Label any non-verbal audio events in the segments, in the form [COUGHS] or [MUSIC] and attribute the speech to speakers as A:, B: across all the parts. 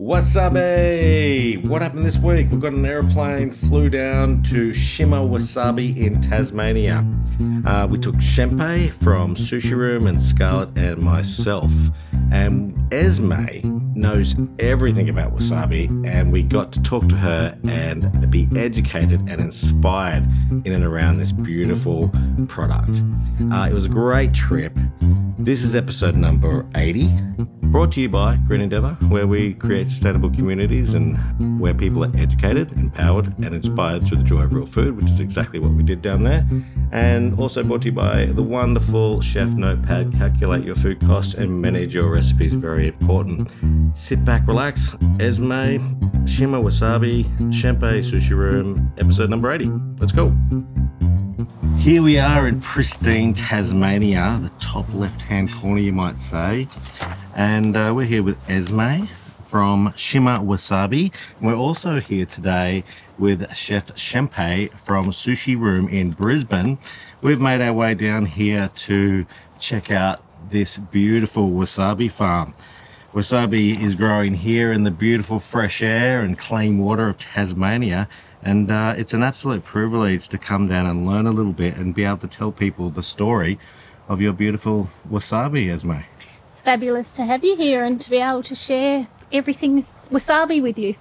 A: Wasabi! What happened this week? We've got an aeroplane flew down to Shima Wasabi in Tasmania. Uh, we took Shimpei from Sushi Room and Scarlett and myself. And Esme knows everything about wasabi, and we got to talk to her and be educated and inspired in and around this beautiful product. Uh, it was a great trip. This is episode number 80, brought to you by Green Endeavour, where we create sustainable communities and where people are educated, empowered, and inspired through the joy of real food, which is exactly what we did down there. And also brought to you by the wonderful Chef Notepad. Calculate your food costs and manage your recipes, very important. Sit back, relax. Esme, Shima Wasabi, Shimpei Sushi Room, episode number 80. Let's go. Here we are in pristine Tasmania, the top left hand corner, you might say. And uh, we're here with Esme from Shima Wasabi. We're also here today with Chef Shimpei from Sushi Room in Brisbane. We've made our way down here to check out this beautiful wasabi farm. Wasabi is growing here in the beautiful fresh air and clean water of Tasmania. And uh, it's an absolute privilege to come down and learn a little bit and be able to tell people the story of your beautiful wasabi, Esme.
B: It's fabulous to have you here and to be able to share everything wasabi with you.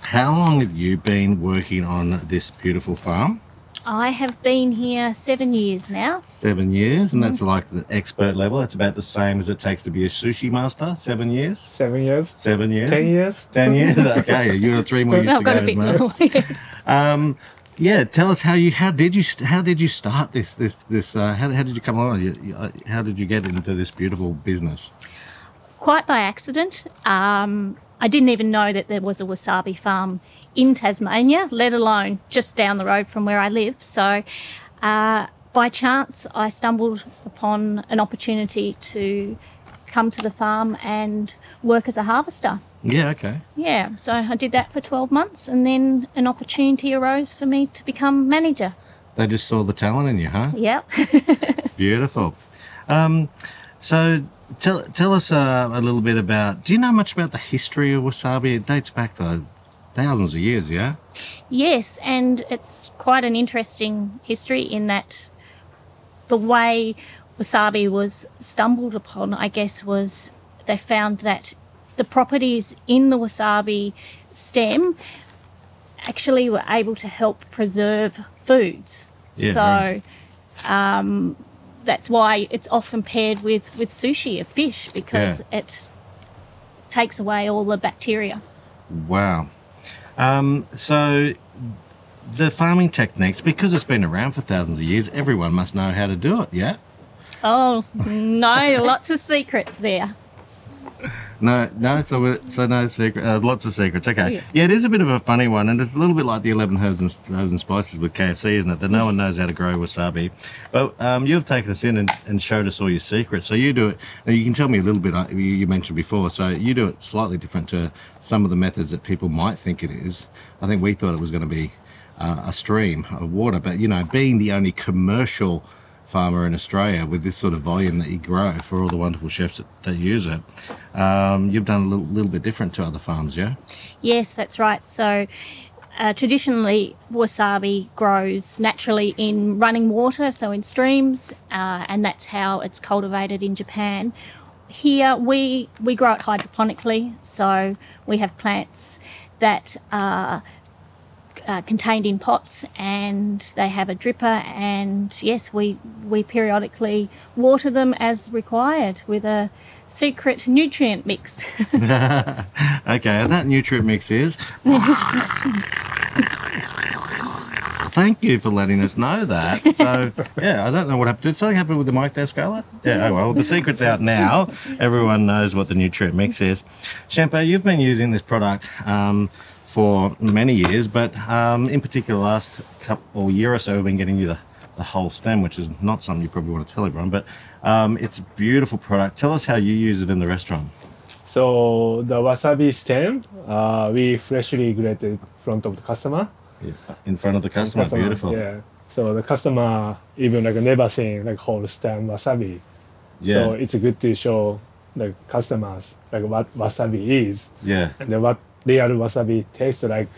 A: How long have you been working on this beautiful farm?
B: I have been here seven years now.
A: Seven years, and that's like the expert level. It's about the same as it takes to be a sushi master. Seven years.
C: Seven years.
A: Seven years.
C: Ten years.
A: Ten [LAUGHS] years. Okay, you got three more years
B: I've
A: to
B: got
A: go,
B: a bit more. [LAUGHS] yes.
A: Um, yeah, tell us how you how did you how did you start this this this uh, how, how did you come along? You, you, uh, how did you get into this beautiful business?
B: Quite by accident. Um, I didn't even know that there was a wasabi farm in Tasmania, let alone just down the road from where I live. So, uh, by chance, I stumbled upon an opportunity to come to the farm and work as a harvester.
A: Yeah, okay.
B: Yeah, so I did that for 12 months and then an opportunity arose for me to become manager.
A: They just saw the talent in you, huh?
B: Yeah. [LAUGHS]
A: Beautiful. Um, so tell tell us uh, a little bit about. Do you know much about the history of wasabi? It dates back to thousands of years. Yeah.
B: yes, and it's quite an interesting history in that the way wasabi was stumbled upon, I guess, was they found that the properties in the wasabi stem actually were able to help preserve foods.
A: Yeah,
B: so
A: right.
B: um, that's why it's often paired with, with sushi, a fish, because it takes away all the bacteria.
A: Wow. Um, so the farming techniques, because it's been around for thousands of years, everyone must know how to do it. Yeah.
B: Oh, no, lots of secrets there. [LAUGHS]
A: No, no. So, we're, so no secret. Uh, lots of secrets. Okay.
B: Yeah.
A: Yeah. it is a bit of a funny one, and it's a little bit like the eleven herbs and herbs and spices with KFC, isn't it? That no one knows how to grow wasabi. But um, you've taken us in and, and showed us all your secrets. So you do it. Now you can tell me a little bit. uh, You, you mentioned before. So you do it slightly different to some of the methods that people might think it is. I think we thought it was going to be uh, a stream of water, but you know, being the only commercial farmer in Australia with this sort of volume that you grow for all the wonderful chefs that, that use it. Um, you've done a little, little bit different to other farms, yeah?
B: Yes, that's right. So, uh, traditionally, wasabi grows naturally in running water, so in streams, uh, and that's how it's cultivated in Japan. Here, we we grow it hydroponically, so we have plants that are uh, contained in pots, and they have a dripper. And yes, we we periodically water them as required with a secret nutrient mix. [LAUGHS]
A: Okay, and that nutrient mix is. [LAUGHS] Thank you for letting us know that. So, yeah, I don't know what happened. Did something happen with the mic there, Scarlett? Yeah, oh well, the secret's out now. Everyone knows what the nutrient mix is. Shimpei, you've been using this product um, for many years, but um, in particular, last couple year or so, we've been getting you the, the whole stem, which is not something you probably want to tell everyone, but um, it's a beautiful product. Tell us how you use it in the restaurant.
C: So the wasabi stem, uh, we freshly grated in front of the customer. Yeah.
A: In front of the customer,
C: Customer,
A: beautiful.
C: Yeah. So the customer even like never seen like whole stem wasabi.
A: Yeah.
C: So it's good to show the customers like what wasabi is
A: Yeah.
C: and what real wasabi tastes like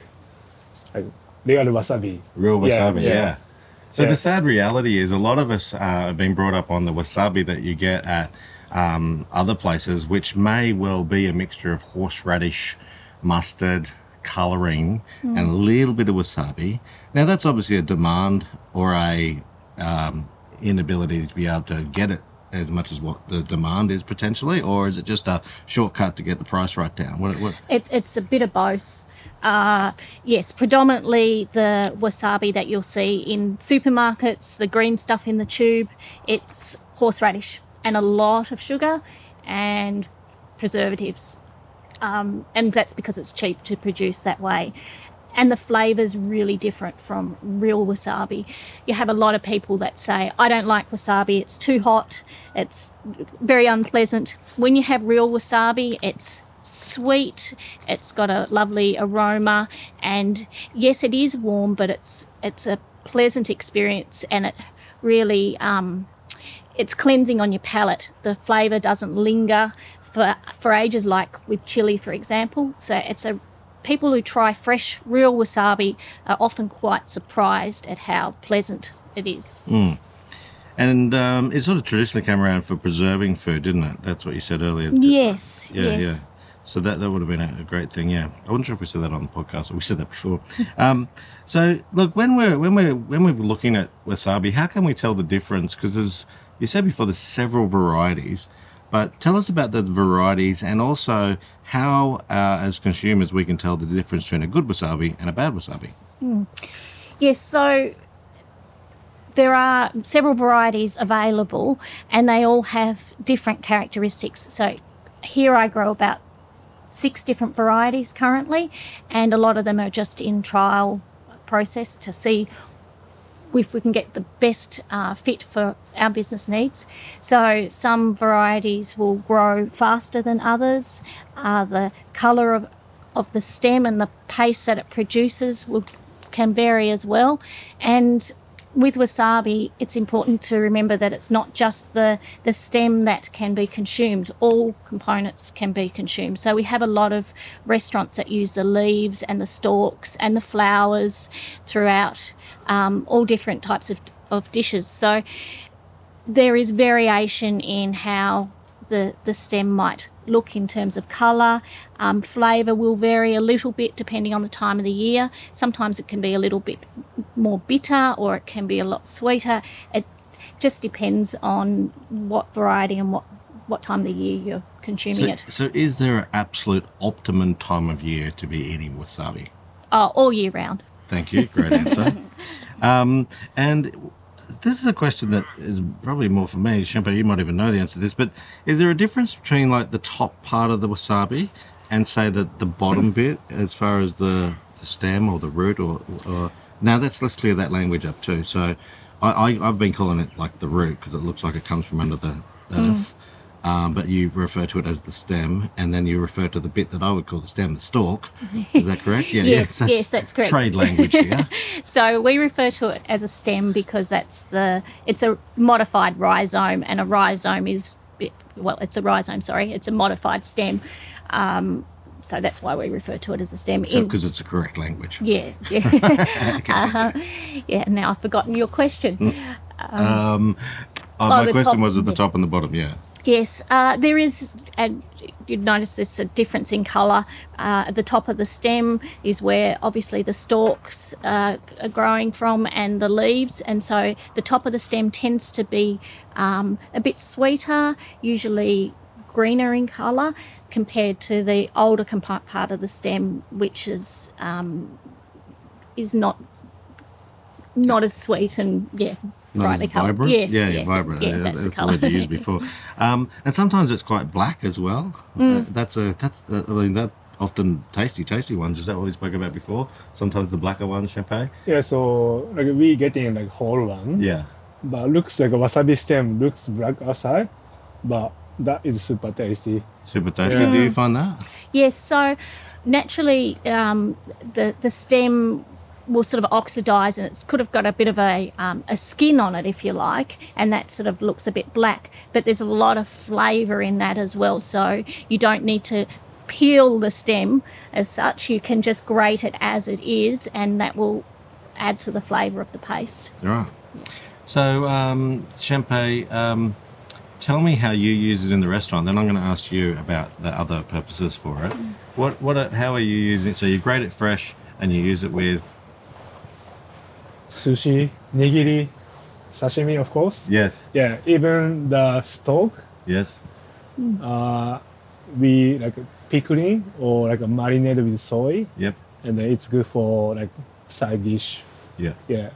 C: like real wasabi.
A: Real
C: Yeah,
A: wasabi, yeah.
C: yes.
A: So
C: Yeah.
A: the sad reality is a lot of us uh, have been brought up on the wasabi that you get at um, other places, which may well be a mixture of horseradish, mustard, colouring, and a little bit of wasabi. Now that's obviously a demand or a um, inability to be able to get it as much as what the demand is potentially, or is it just a shortcut to get the price right down? What, what,
B: It, it's a bit of both. Uh, yes, predominantly the wasabi that you'll see in supermarkets, the green stuff in the tube, it's horseradish and a lot of sugar and preservatives. Um, and that's because it's cheap to produce that way. And the flavour's really different from real wasabi. You have a lot of people that say, I don't like wasabi, it's too hot, it's very unpleasant. When you have real wasabi, it's sweet, it's got a lovely aroma, and yes, it is warm, but it's it's a pleasant experience and it really um, it's cleansing on your palate. The flavour doesn't linger for for ages, like with chili, for example. So it's a people who try fresh, real wasabi are often quite surprised at how pleasant it is.
A: and um, it sort of traditionally came around for preserving food, didn't it? That's what you said earlier.
B: Yes,
A: Yeah,
B: yes.
A: yeah. So that, that would have been a, a great thing. Yeah, I wasn't sure if we said that on the podcast or we said that before. [LAUGHS] um, so look, when we're when we're when we're looking at wasabi, how can we tell the difference? Because there's you said before there's several varieties, but tell us about the varieties and also how, uh, as consumers, we can tell the difference between a good wasabi and a bad wasabi.
B: Yes, so there are several varieties available and they all have different characteristics. So here I grow about six different varieties currently, and a lot of them are just in trial process to see if we can get the best uh, fit for our business needs. So some varieties will grow faster than others. Uh, the colour of, of the stem and the paste that it produces will can vary as well. And with wasabi, it's important to remember that it's not just the, the stem that can be consumed, all components can be consumed. So we have a lot of restaurants that use the leaves and the stalks and the flowers throughout um, all different types of, of dishes. So there is variation in how the, the stem might look in terms of colour. Um, flavour will vary a little bit depending on the time of the year. Sometimes it can be a little bit more bitter or it can be a lot sweeter. It just depends on what variety and what, what time of the year you're consuming
A: So,
B: it.
A: so is there an absolute optimum time of year to be eating wasabi?
B: Oh, all year round.
A: Thank you. Great answer. [LAUGHS] um, and this is a question that is probably more for me. Shimpei, you might even know the answer to this, but is there a difference between like the top part of the wasabi and say the, the bottom [CLEARS THROAT] bit as far as the stem or the root or, or now let's let's clear that language up too. So I, I I've been calling it like the root because it looks like it comes from under the mm. earth. Um, but you refer to it as the stem, and then you refer to the bit that I would call the stem, the stalk. Is that correct? Yeah.
B: Yes, yes, that's correct.
A: Trade language here. [LAUGHS]
B: So we refer to it as a stem because that's the it's a modified rhizome, and a rhizome is well, it's a rhizome. Sorry, it's a modified stem. Um, so that's why we refer to it as a stem.
A: So because it's a correct language.
B: yeah, yeah, [LAUGHS] [LAUGHS] uh-huh. yeah. Now I've forgotten your question.
A: Um, oh,
B: Oh,
A: my
B: the
A: question
B: top-
A: was at the
B: yeah.
A: top and the bottom. Yeah.
B: Yes, uh, there is, and you'd notice there's a difference in colour. Uh, at the top of the stem is where obviously the stalks uh, are growing from and the leaves, and so the top of the stem tends to be um, a bit sweeter, usually greener in colour, compared to the older part of the stem, which is um, is not not as sweet and yeah.
A: Not
B: brightly
A: as
B: coloured.
A: vibrant.
B: Yes,
A: yeah,
B: yes,
A: vibrant.
B: Yeah,
A: Yeah,
B: that's,
A: that's,
B: the
A: the
B: colour.
A: word you used before. [LAUGHS] Um, and sometimes it's quite black as well.
B: Mm.
A: Uh, that's a that's uh, I mean that often tasty tasty ones. Is that what we spoke about before? Sometimes the blacker ones, Shimpei.
C: Yeah, so like we getting like whole one,
A: Yeah.
C: but looks like a wasabi stem looks black outside, but that is super tasty.
A: Super tasty.
C: Yeah.
A: Do you find that?
B: Yes, so naturally, um, the the stem will sort of oxidize and it's could have got a bit of a, um, a skin on it, if you like, and that sort of looks a bit black. But there's a lot of flavour in that as well, so you don't need to peel the stem as such. You can just grate it as it is, and that will add to the flavour of the paste.
A: Right. So, um, Shimpei, um, tell me how you use it in the restaurant. Then I'm going to ask you about the other purposes for it. What, what, how are you using it? So you grate it fresh and you use it with.
C: Sushi, nigiri, sashimi, of course.
A: Yes.
C: Yeah, even the stock,
A: Yes.
C: uh, we like pickling or like a marinade with soy,
A: Yep.
C: and then it's good for like side dish.
A: Yeah.
C: Yeah,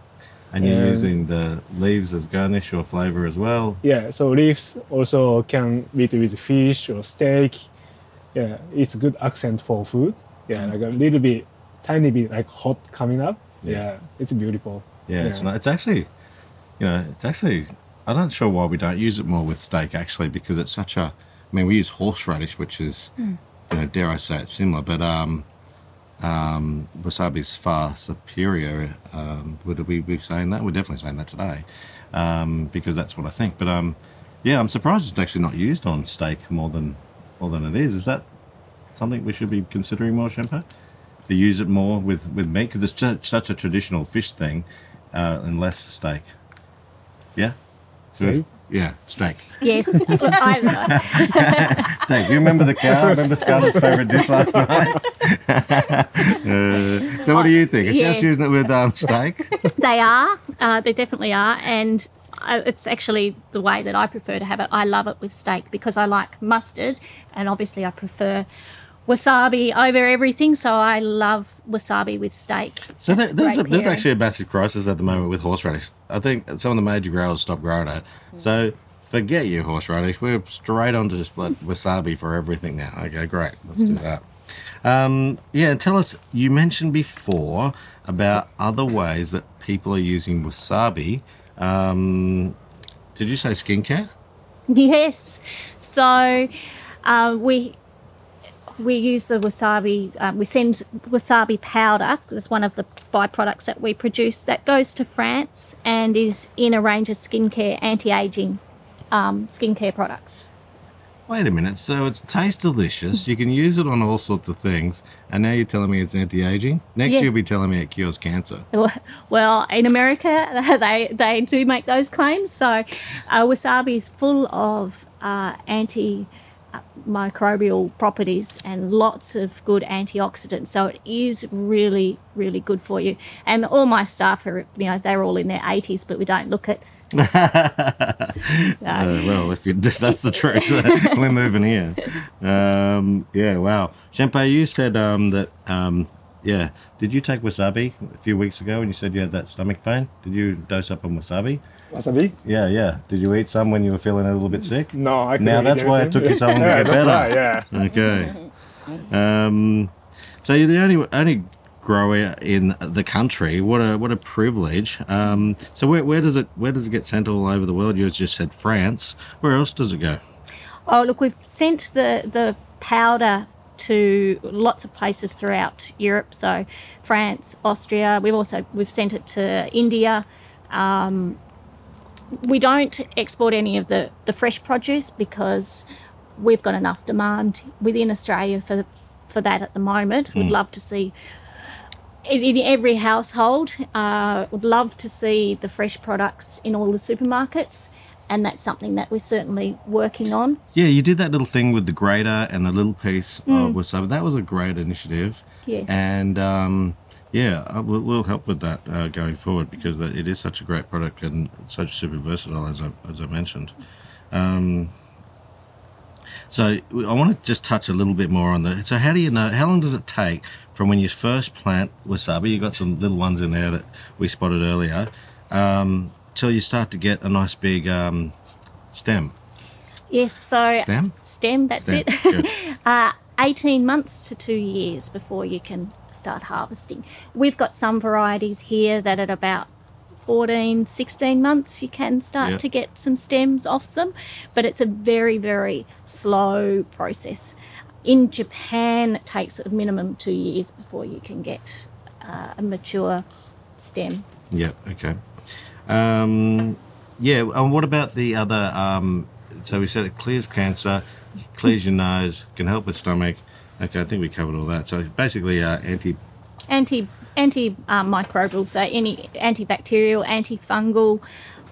A: And you're
C: And-
A: using the leaves as garnish or flavor as well.
C: yeah. So leaves also can be with fish or steak. Yeah, it's good accent for food. Yeah, like a little bit, tiny bit like hot coming up.
A: Yeah.
C: Yeah, it's beautiful.
A: Yeah, It's,
C: Yeah.
A: not, it's actually, you know, it's actually. I'm not sure why we don't use it more with steak actually, because it's such a. I mean, we use horseradish, which is, you know, dare I say it's similar, but um, um, wasabi's far superior. Um, would we be saying that? We're definitely saying that today, um, because that's what I think. But um, yeah, I'm surprised it's actually not used on steak more than more than it is. Is that something we should be considering more, Shimpei? To use it more with with meat because it's such, such a traditional fish thing, uh, and less steak. Yeah.
C: Steak?
A: Yeah, steak.
B: Yes, [LAUGHS] I, [LAUGHS] [LAUGHS]
A: Steak. You remember the cow? Remember Scarlett's favorite dish last night? Uh, so, what do you think? Is she
B: Yes.
A: just using it with um, steak?
B: they are. Uh, they definitely are, and I, it's actually the way that I prefer to have it. I love it with steak because I like mustard, and obviously I prefer wasabi over everything. So I love wasabi with steak.
A: So there, there's, a, there's actually a massive crisis at the moment with horseradish. I think some of the major growers stopped growing it. So forget you horseradish. We're straight on to just like wasabi for everything now. Okay, great. Let's do that. Um, yeah, tell us. You mentioned before about other ways that people are using wasabi. Um, did you say skincare?
B: Yes. So uh, we we use the wasabi. Um, we send wasabi powder. It's one of the byproducts that we produce that goes to France and is in a range of skincare, anti-aging um, skincare products.
A: Wait a minute. So it's tastes delicious. You can use it on all sorts of things, and now you're telling me it's anti-aging. Next,
B: Yes.
A: you'll be telling me it cures cancer.
B: Well, in America, [LAUGHS] they they do make those claims. So, uh, wasabi is full of uh, anti microbial properties and lots of good antioxidants. So it is really, really good for you. And all my staff are, you know, they're all in their 80s, but we don't look it. [LAUGHS]
A: Uh, well, if, you, if that's the truth, [LAUGHS] we're moving here. Um, yeah, wow. Shimpei, you said um, that, um, yeah, did you take wasabi a few weeks ago and you said you had that stomach pain? Did you dose up on wasabi?
C: Wasabi?
A: Yeah, yeah. Did you eat some when you were feeling a little bit sick?
C: No, I
A: Now
C: couldn't
A: that's
C: eat
A: why it took you so long to
C: yeah,
A: get
C: that's
A: better.
C: Right, yeah.
A: Okay. Um, so you're the only only grower in the country. What a what a privilege. Um, so where, where does it where does it get sent all over the world? You just said France. Where else does it go?
B: Oh, look, we've sent the, the powder to lots of places throughout Europe. So France, Austria. We've also we've sent it to India. Um, we don't export any of the, the fresh produce because we've got enough demand within Australia for for that at the moment. We'd love to see in, every household. Uh, would love to see the fresh products in all the supermarkets, and that's something that we're certainly working on.
A: Yeah, you did that little thing with the grater and the little piece of wasabi. That was a great initiative.
B: Yes.
A: And um, yeah, I- we'll, we'll help with that uh, going forward because that, it is such a great product and such super versatile as I, as I mentioned. Um, so I want to just touch a little bit more on the. So how do you know? How long does it take from when you first plant wasabi? You got some little ones in there that we spotted earlier, um, till you start to get a nice big um, stem.
B: Yes, so
A: Stem?
B: stem, that's
A: Stem,
B: it. [LAUGHS] uh, 18 months to two years before you can start harvesting. We've got some varieties here that at about 14, 16 months you can start
A: Yeah.
B: to get some stems off them, but it's a very, very slow process. In Japan, it takes a minimum two years before you can get uh, a mature stem.
A: Yeah. Okay. Um, yeah. And what about the other? Um, so we said it clears cancer, clears your nose, can help with stomach. Okay, I think we covered all that. So basically, uh, anti.
B: Anti antimicrobial, so any antibacterial, antifungal,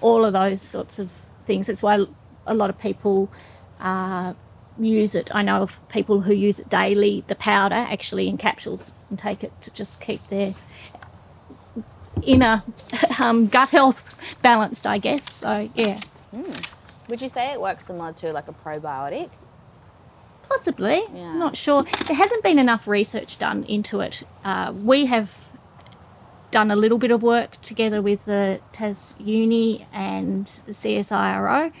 B: all of those sorts of things. That's why a lot of people uh, use it. I know of people who use it daily, the powder actually in capsules, and take it to just keep their inner [LAUGHS] um, gut health balanced, I guess. So, yeah,
D: Would you say it works similar to like a probiotic?
B: Possibly.
D: Yeah.
B: Not sure. There hasn't been enough research done into it. Uh, we have done a little bit of work together with the Tas Uni and the CSIRO,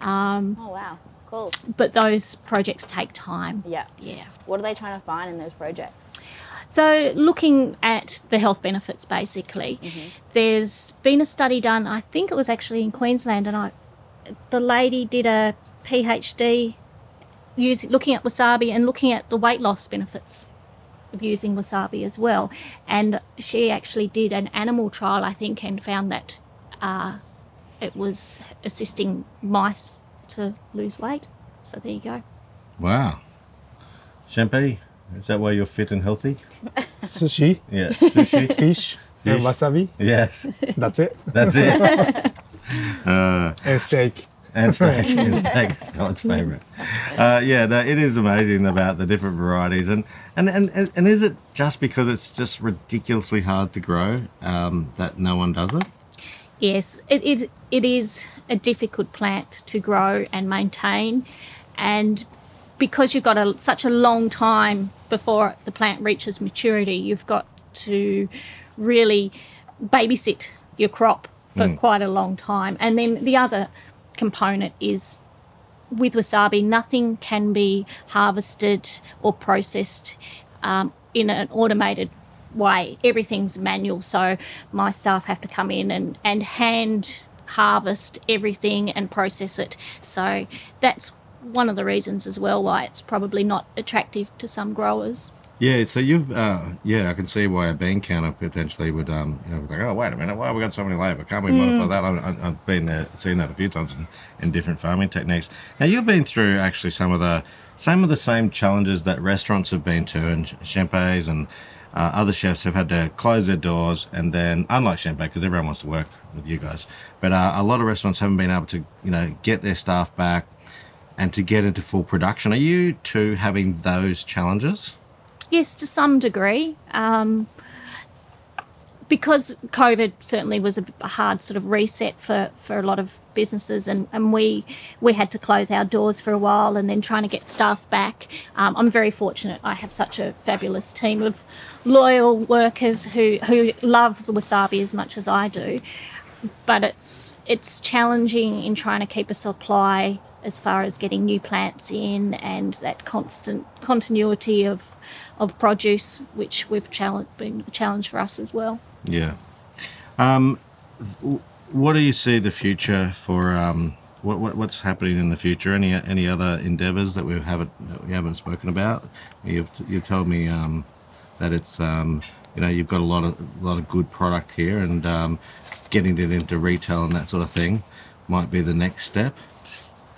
B: um,
D: Oh wow, cool.
B: but those projects take time.
D: Yeah.
B: Yeah.
D: What are they trying to find in those projects?
B: So, looking at the health benefits, basically, there's been a study done. I think it was actually in Queensland, and I, the lady did a PhD, using looking at wasabi and looking at the weight loss benefits of using wasabi as well. And she actually did an animal trial, I think, and found that uh, it was assisting mice to lose weight. So there you go.
A: Wow. Shimpei. Is that why you're fit and healthy? [LAUGHS]
C: Sushi,
A: Yeah. [LAUGHS] Sushi.
C: fish, and
A: Fish.
C: wasabi.
A: yes.
C: That's it.
A: That's it. [LAUGHS] uh,
C: And steak.
A: And [LAUGHS] steak. [LAUGHS] and steak is Scott's favourite. Uh, yeah, no, it is amazing about the different varieties, and and, and and is it just because it's just ridiculously hard to grow um, that no one does it?
B: Yes, it, it, it is a difficult plant to grow and maintain. And because you've got a, such a long time before the plant reaches maturity, you've got to really babysit your crop for quite a long time. And then the other component is with wasabi, nothing can be harvested or processed um, in an automated way. Everything's manual, so my staff have to come in and, and hand harvest everything and process it. So that's one of the reasons as well why it's probably not attractive to some growers.
A: Yeah, so you've uh, yeah, I can see why a bean counter potentially would um, you know, like oh wait a minute, why have we got so many labour? Can't we modify that? I, I, I've been there, seen that a few times in, in different farming techniques. Now you've been through actually some of the some of the same challenges that restaurants have been to, and Shimpei's and uh, other chefs have had to close their doors, and then unlike Shimpei, because everyone wants to work with you guys, but uh, a lot of restaurants haven't been able to you know get their staff back and to get into full production. Are you two having those challenges?
B: Yes, to some degree. Um, because COVID certainly was a, hard sort of reset for, for a lot of businesses, and, and we we had to close our doors for a while, and then trying to get staff back. Um, I'm very fortunate. I have such a fabulous team of loyal workers who who love the wasabi as much as I do, but it's it's challenging in trying to keep a supply as far as getting new plants in and that constant continuity of of produce, which we've challenge, been a challenge for us as well.
A: Yeah. Um, what do you see the future for? Um, what, what what's happening in the future? Any any other endeavours that we haven't that we haven't spoken about? You've you've told me um, that it's um, you know you've got a lot of a lot of good product here, and um, getting it into retail and that sort of thing might be the next step.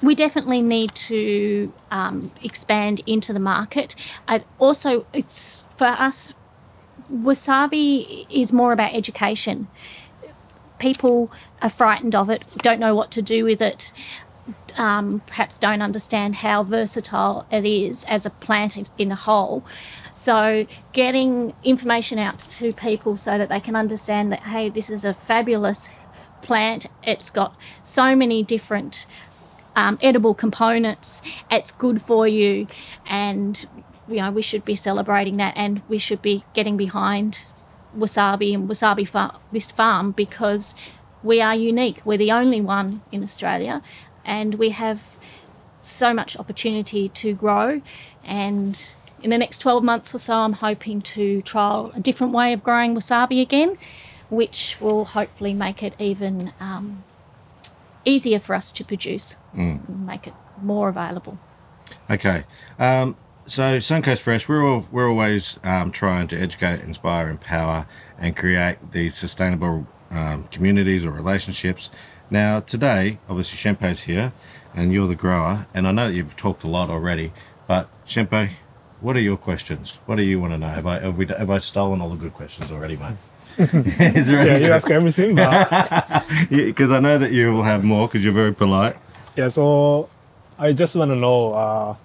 B: We definitely need to um, expand into the market. I also, it's for us, wasabi is more about education. People are frightened of it, don't know what to do with it, um, perhaps don't understand how versatile it is as a plant in- a whole. So, getting information out to people so that they can understand that, hey, this is a fabulous plant. It's got so many different um, edible components. It's good for you, and you know we should be celebrating that, and we should be getting behind wasabi and wasabi far- this farm because we are unique. We're the only one in Australia, and we have so much opportunity to grow. And in the next 12 months or so, I'm hoping to trial a different way of growing wasabi again, which will hopefully make it even um, easier for us to produce and make it more available.
A: Okay. Um, so Suncoast Fresh, we're all we're always um, trying to educate, inspire, empower, and create these sustainable um, communities or relationships. Now today, obviously, Shimpei's here, and you're the grower, and I know that you've talked a lot already. But Shimpei, what are your questions? What do you want to know? Have I have, we, have I stolen all the good questions already, mate? [LAUGHS] Is there
C: Yeah,
A: any?
C: you ask everything, but [LAUGHS]
A: Because I know that you will have more because you're very polite.
C: yeah. So I just want to know uh,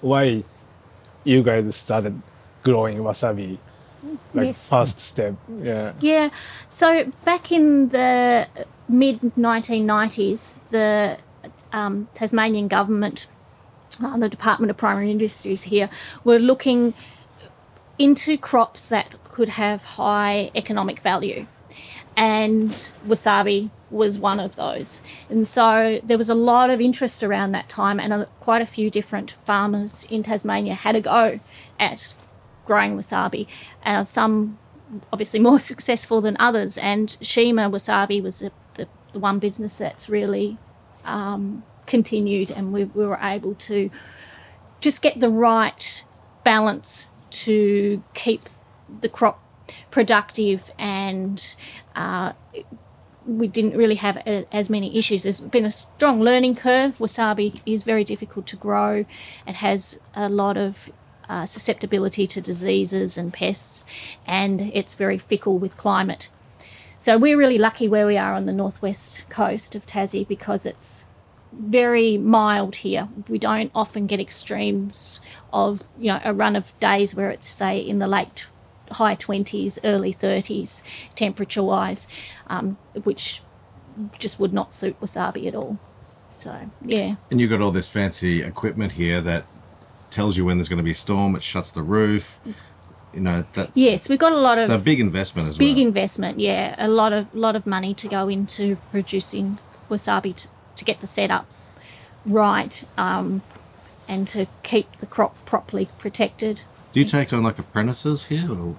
C: why you guys started growing wasabi, like
B: Yes.
C: first step. Yeah.
B: Yeah. So back in the mid 1990s, the um, Tasmanian government, uh, the Department of Primary Industries here, were looking into crops that could have high economic value. And wasabi was one of those. And so there was a lot of interest around that time, and uh, quite a few different farmers in Tasmania had a go at growing wasabi. Uh, some obviously more [LAUGHS] successful than others, and Shima Wasabi was the, the, the one business that's really um, continued, and we, we were able to just get the right balance to keep the crop productive and uh, we didn't really have a, as many issues. There's been a strong learning curve. Wasabi is very difficult to grow. It has a lot of uh, susceptibility to diseases and pests, and it's very fickle with climate. So we're really lucky where we are on the northwest coast of Tassie because it's very mild here. We don't often get extremes of you know a run of days where it's say in the late high 20s, early 30s temperature wise, um, which just would not suit wasabi at all. So yeah,
A: And you've got all this fancy equipment here that tells you when there's going to be a storm. It shuts the roof. You know that.
B: yes, we've got a lot of
A: It's a big investment as
B: big
A: well.
B: Big investment. Yeah, a lot of lot of money to go into producing wasabi to, to get the setup right um, and to keep the crop properly protected.
A: Do you take on like apprentices here, or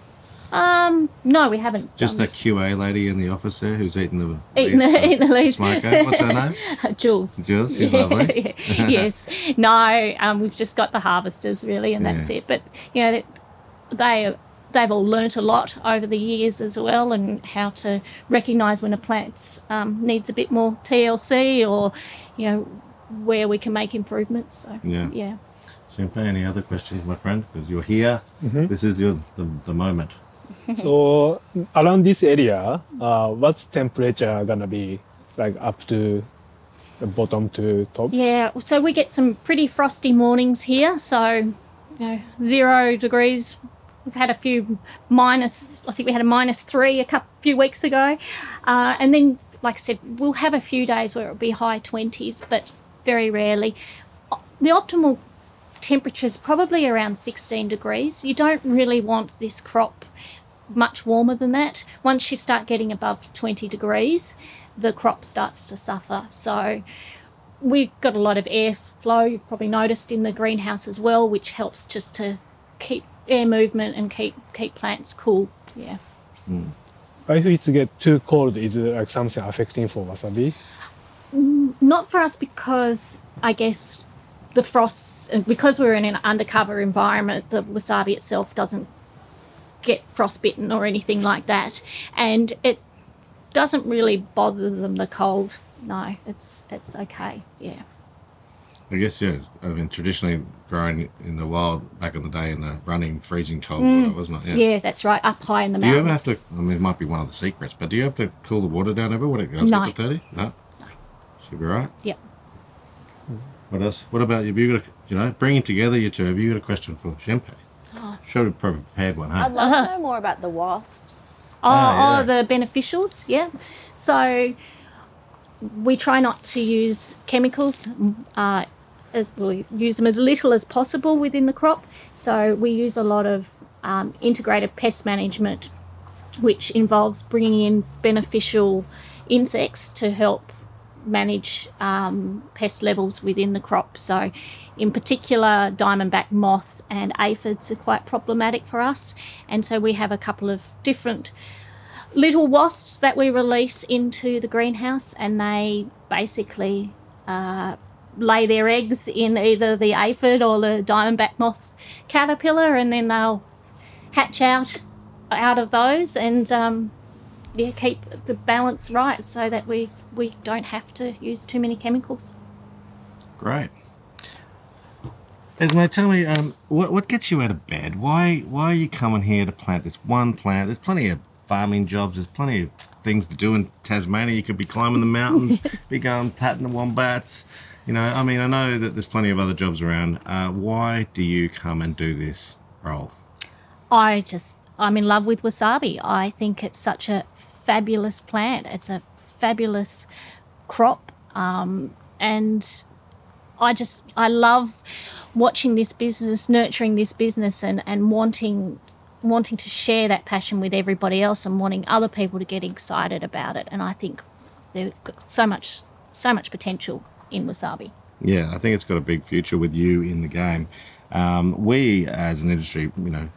B: Um, no, we haven't.
A: just
B: done
A: that QA lady in the office there who's eating the
B: Eating the-
A: leaves
B: eating the leaves.
A: Smoker. What's her name? [LAUGHS]
B: Jules.
A: Jules. She's lovely. [LAUGHS]
B: yes. No, um, we've just got the harvesters really, and that's
A: Yeah.
B: it. But you know, they they've all learnt a lot over the years as well, and how to recognise when a plant um, needs a bit more TLC, or you know, where we can make improvements. So
A: Yeah.
B: yeah.
A: Shimpei, any other questions, my friend? Because you're here. This is your the, the moment. [LAUGHS]
C: so around this area, uh, what's temperature gonna be like up to the bottom to top?
B: Yeah, so we get some pretty frosty mornings here. So, you know, zero degrees. We've had a few minus. I think we had a minus three a couple few weeks ago, uh, and then, like I said, we'll have a few days where it'll be high twenties, but very rarely. The optimal temperature is probably around 16 degrees. You don't really want this crop much warmer than that. Once you start getting above 20 degrees, the crop starts to suffer. So we've got a lot of airflow, you've probably noticed in the greenhouse as well, which helps just to keep air movement and keep keep plants cool. Yeah. Hmm.
C: If it get too cold, is it like something affecting for wasabi?
B: Not for us because I guess the frosts, and because we're in an undercover environment, the wasabi itself doesn't get frostbitten or anything like that, and it doesn't really bother them the cold. No, it's it's okay. Yeah.
A: I guess yeah. I mean, traditionally grown in the wild back in the day in the running, freezing cold water, wasn't it?
B: Yeah, yeah. that's right. Up high in the
A: Do you ever
B: mountains.
A: have to? I mean, it might be one What else? What about have you got? A, you know, bringing together you two. Have you got a question for Shimpei?
B: Oh.
A: Should have probably prepared one, huh?
D: I'd love to know more about the wasps.
B: Oh,
A: Ah,
B: oh, the beneficials, yeah. So we try not to use chemicals. Uh, as we use them as little as possible within the crop. So we use a lot of um, integrated pest management, which involves bringing in beneficial insects to help manage um, pest levels within the crop. So, in particular, diamondback moth and aphids are quite problematic for us, and so we have a couple of different little wasps that we release into the greenhouse, and they basically uh, lay their eggs in either the aphid or the diamondback moth caterpillar, and then they'll hatch out out of those and um, yeah, keep the balance right so that we we don't have to use too many chemicals.
A: Great. Esme, tell me, um, what what gets you out of bed? Why why are you coming here to plant this one plant? There's plenty of farming jobs. There's plenty of things to do in Tasmania. You could be climbing the mountains, [LAUGHS] be going patting the wombats. You know, I mean, I know that there's plenty of other jobs around. Uh, why do you come and do this role?
B: I just I'm in love with wasabi. I think it's such a fabulous plant. It's a fabulous crop, um, and I just I love watching this business, nurturing this business, and and wanting wanting to share that passion with everybody else, and wanting other people to get excited about it. And I think there's so much so much potential in wasabi.
A: Yeah, I think it's got a big future with you in the game. Um, we, as an industry, you know,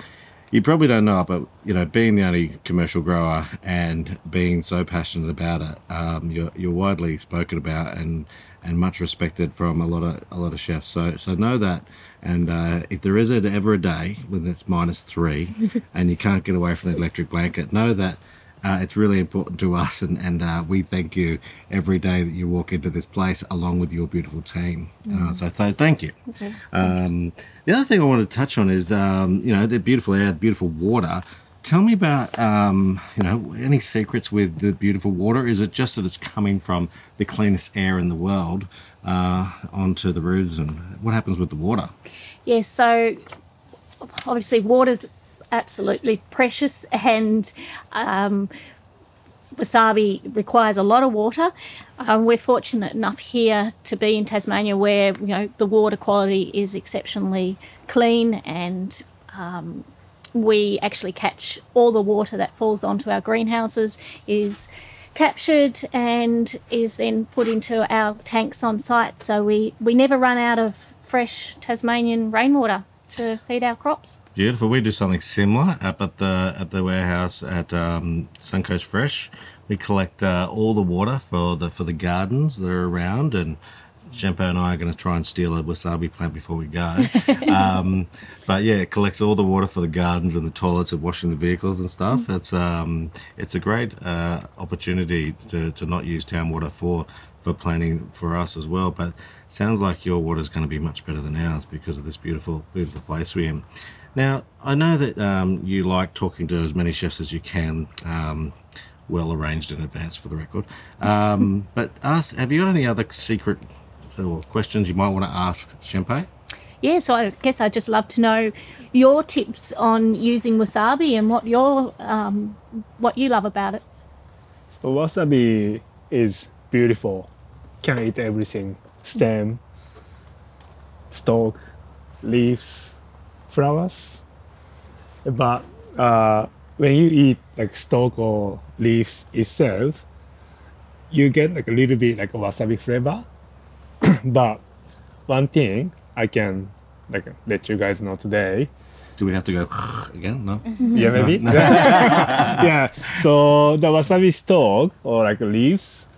A: you probably don't know, but you know, being the only commercial grower and being so passionate about it, um, you're, you're widely spoken about and and much respected from a lot of a lot of chefs. So so know that. And uh, if there is ever a day when it's minus three [LAUGHS] and you can't get away from the electric blanket, know that uh, it's really important to us, and, and uh, we thank you every day that you walk into this place along with your beautiful team. Uh, so th- thank you. Um, the other thing I want to touch on is, um, you know, the beautiful air, the beautiful water. Tell me about, um, you know, any secrets with the beautiful water? Is it just that it's coming from the cleanest air in the world uh, onto the roofs, and what happens with the water?
B: Yes, so obviously water's absolutely precious and um, wasabi requires a lot of water. Um, we're fortunate enough here to be in Tasmania where you know the water quality is exceptionally clean and um, we actually catch all the water that falls onto our greenhouses is captured and is then put into our tanks on site so we, we never run out of fresh Tasmanian rainwater to feed our crops.
A: Beautiful. We do something similar up at the at the warehouse at um, Suncoast Fresh. We collect uh, all the water for the for the gardens that are around, and Shimpei and I are going to try and steal a wasabi plant before we go. [LAUGHS] um, but yeah, it collects all the water for the gardens and the toilets and washing the vehicles and stuff. It's um, it's a great uh, opportunity to, to not use town water for for planting for us as well. But sounds like your water is going to be much better than ours because of this beautiful beautiful place we're in. Now I know that um, you like talking to as many chefs as you can. Um, well arranged in advance for the record. Um, [LAUGHS] but ask, have you got any other secret or questions you might want to ask Shimpei?
B: Yeah, so I guess I'd just love to know your tips on using wasabi and what your um, what you love about it.
C: So wasabi is beautiful. Can eat everything. Stem, stalk, leaves, flowers. But uh, when you eat like stalk or leaves itself, you get like a little bit like a wasabi flavor. [COUGHS] but one thing I can like let you guys know today
A: Do we have to go [LAUGHS] again? No. [LAUGHS]
C: yeah, maybe. [LAUGHS] yeah. So the wasabi stalk or like leaves,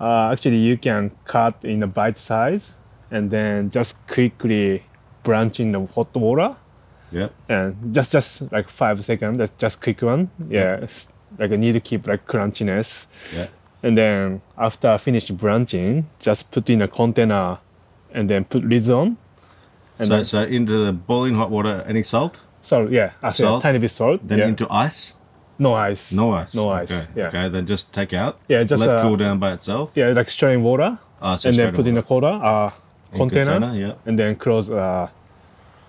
C: uh, actually you can cut in a bite size and then just quickly branch in the hot water
A: Yep.
C: and just just like five seconds. That's just quick one. Yeah. it's Like I need to keep like crunchiness.
A: Yeah.
C: And then after I finish branching, just put in a container and then put lids on. And
A: So,
C: then,
A: so into the boiling hot water, any salt?
C: salt, yeah, after
A: Salt.
C: tiny bit salt.
A: Then
C: yeah.
A: into ice?
C: no ice.
A: No ice.
C: No ice.
A: Okay.
C: Yeah.
A: Okay. Then just take out.
C: Yeah, just,
A: let
C: uh,
A: cool down by itself.
C: Yeah, like strain water.
A: Oh, so
C: and then put in a quarter uh, container,
A: container, yeah.
C: and then close uh,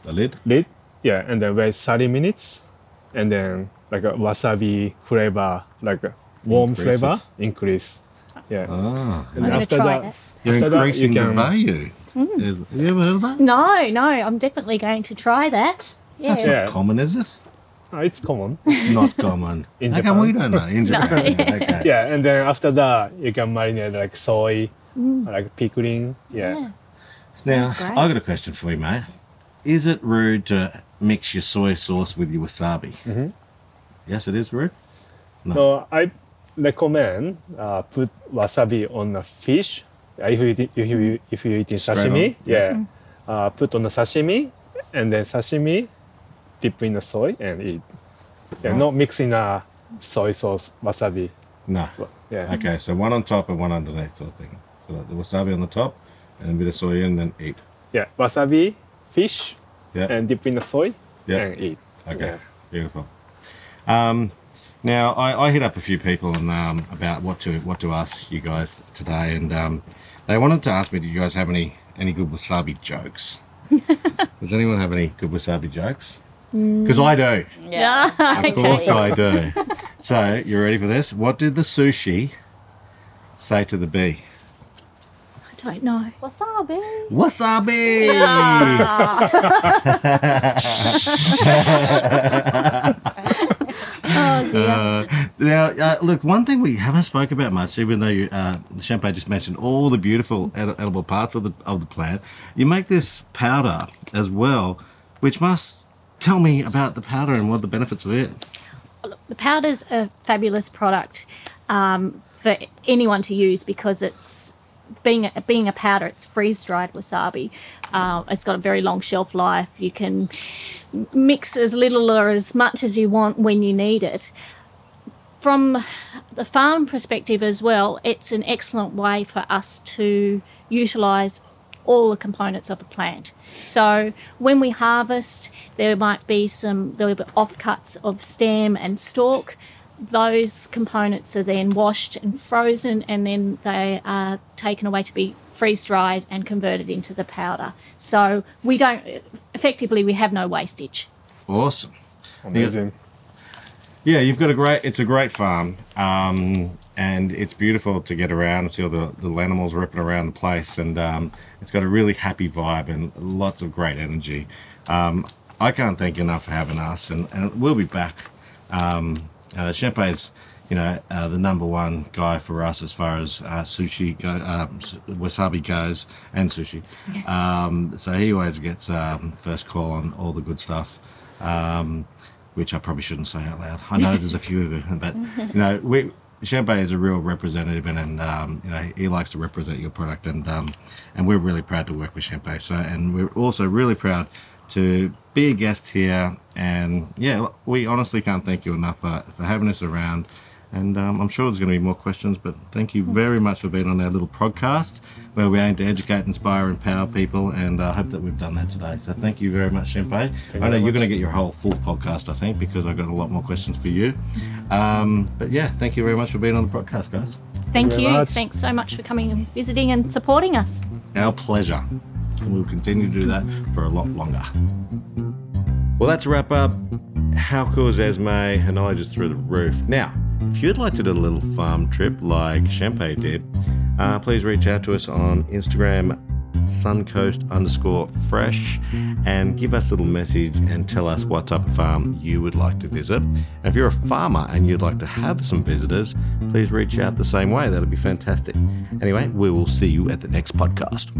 A: the lid.
C: lid. Yeah, and then wait 30 minutes, and then like a wasabi flavor, like a warm
A: Increases.
C: flavor increase. Yeah.
A: Ah,
C: and
B: I'm gonna try that.
A: you're
C: after that, you
A: increasing the
C: can-
A: value. Is- Have you ever heard of that?
B: No, no, I'm definitely going to try that. Yeah.
A: That's
C: Yeah.
A: not common, is it?
C: Uh, it's common. [LAUGHS]
A: Not common. [LAUGHS]
C: In
A: How come we
C: Japan?
A: don't know? In [LAUGHS] Japan. okay.
C: yeah, and then after that, you can marinate like soy, like pickling. Yeah.
B: Yeah.
A: Now,
D: Sounds great.
A: I've got a question for you, mate. Is it rude to mix your soy sauce with your wasabi? Mm-hmm. Yes, it is rude.
C: So I recommend uh, put wasabi on a fish Uh, If you eat- if you if you eating
A: Straight
C: sashimi,
A: on?
C: yeah, uh, put on the sashimi, and then sashimi, dip in the soy and eat. Yeah, not mixing uh, soy sauce wasabi.
A: No.
C: Yeah.
A: Okay, so one on top and one underneath, sort of thing. So like the wasabi on the top, and a bit of soy and then eat.
C: Yeah, wasabi, fish,
A: Yeah.
C: and dip in the soy
A: Yeah.
C: and eat.
A: Okay,
C: Yeah.
A: beautiful. Um, now I, I hit up a few people and um, about what to what to ask you guys today, and um, they wanted to ask me, do you guys have any any good wasabi jokes? [LAUGHS] Does anyone have any good wasabi jokes? Because I do.
D: Yeah.
A: Of [LAUGHS] course I do. So you ready for this? What did the sushi say to the bee?
B: I don't know.
D: Wasabi.
A: Wasabi. [LAUGHS]
B: Oh dear.
A: Uh, now, uh, look, one thing we haven't spoke about much, even though you, uh, Shimpei just mentioned all the beautiful ed- edible parts of the of the plant, you make this powder as well, which must tell me about the powder and what the benefits of it.
B: the powder's a fabulous product um, for anyone to use because it's being a, being a powder. It's freeze dried wasabi. Uh, it's got a very long shelf life. You can mix as little or as much as you want when you need it. From the farm perspective as well, it's an excellent way for us to utilize all the components of a plant. So when we harvest, there might be some there will be offcuts of stem and stalk. Those components are then washed and frozen, and then they are taken away to be freeze dried and converted into the powder. So we don't effectively we have no wastage.
A: Awesome.
C: Amazing.
A: Yeah, you've got a great. It's a great farm, um, and it's beautiful to get around and see all the little animals ripping around the place, and um, it's got a really happy vibe and lots of great energy. Um, I can't thank you enough for having us, and, and we'll be back. Um, uh, Shimpei's, you know, uh, the number one guy for us as far as uh, sushi, go, uh, wasabi goes, and sushi. [LAUGHS] Um, so he always gets um, first call on all the good stuff. Um, which I probably shouldn't say out loud. I know there's a few of them, but [LAUGHS] you know, we Shimpei is a real representative, and, and um, you know he likes to represent your product, and um, and we're really proud to work with Shimpei. So, and we're also really proud to be a guest here, and yeah, we honestly can't thank you enough for, for having us around. And um, I'm sure there's going to be more questions, but thank you very much for being on our little podcast where we aim to educate, inspire, empower people. And I hope that we've done that today. So thank you very much, Shimpei.
C: you
A: I know
C: very
A: you're going to get your whole full podcast, I think, because I've got a lot more questions for you. Um, but yeah, thank you very much for being on the podcast, guys.
B: Thank
C: very
B: you. Thanks so much for coming and visiting and supporting us.
A: Our pleasure. And we'll continue to do that for a lot longer. Well, that's a wrap up. How cool is Esmè? Her knowledge is through the roof. Now, if you'd like to do a little farm trip like Shimpei did, uh, please reach out to us on Instagram, suncoast underscore fresh, and give us a little message and tell us what type of farm you would like to visit. And if you're a farmer and you'd like to have some visitors, please reach out the same way. That'd be fantastic. Anyway, we will see you at the next podcast.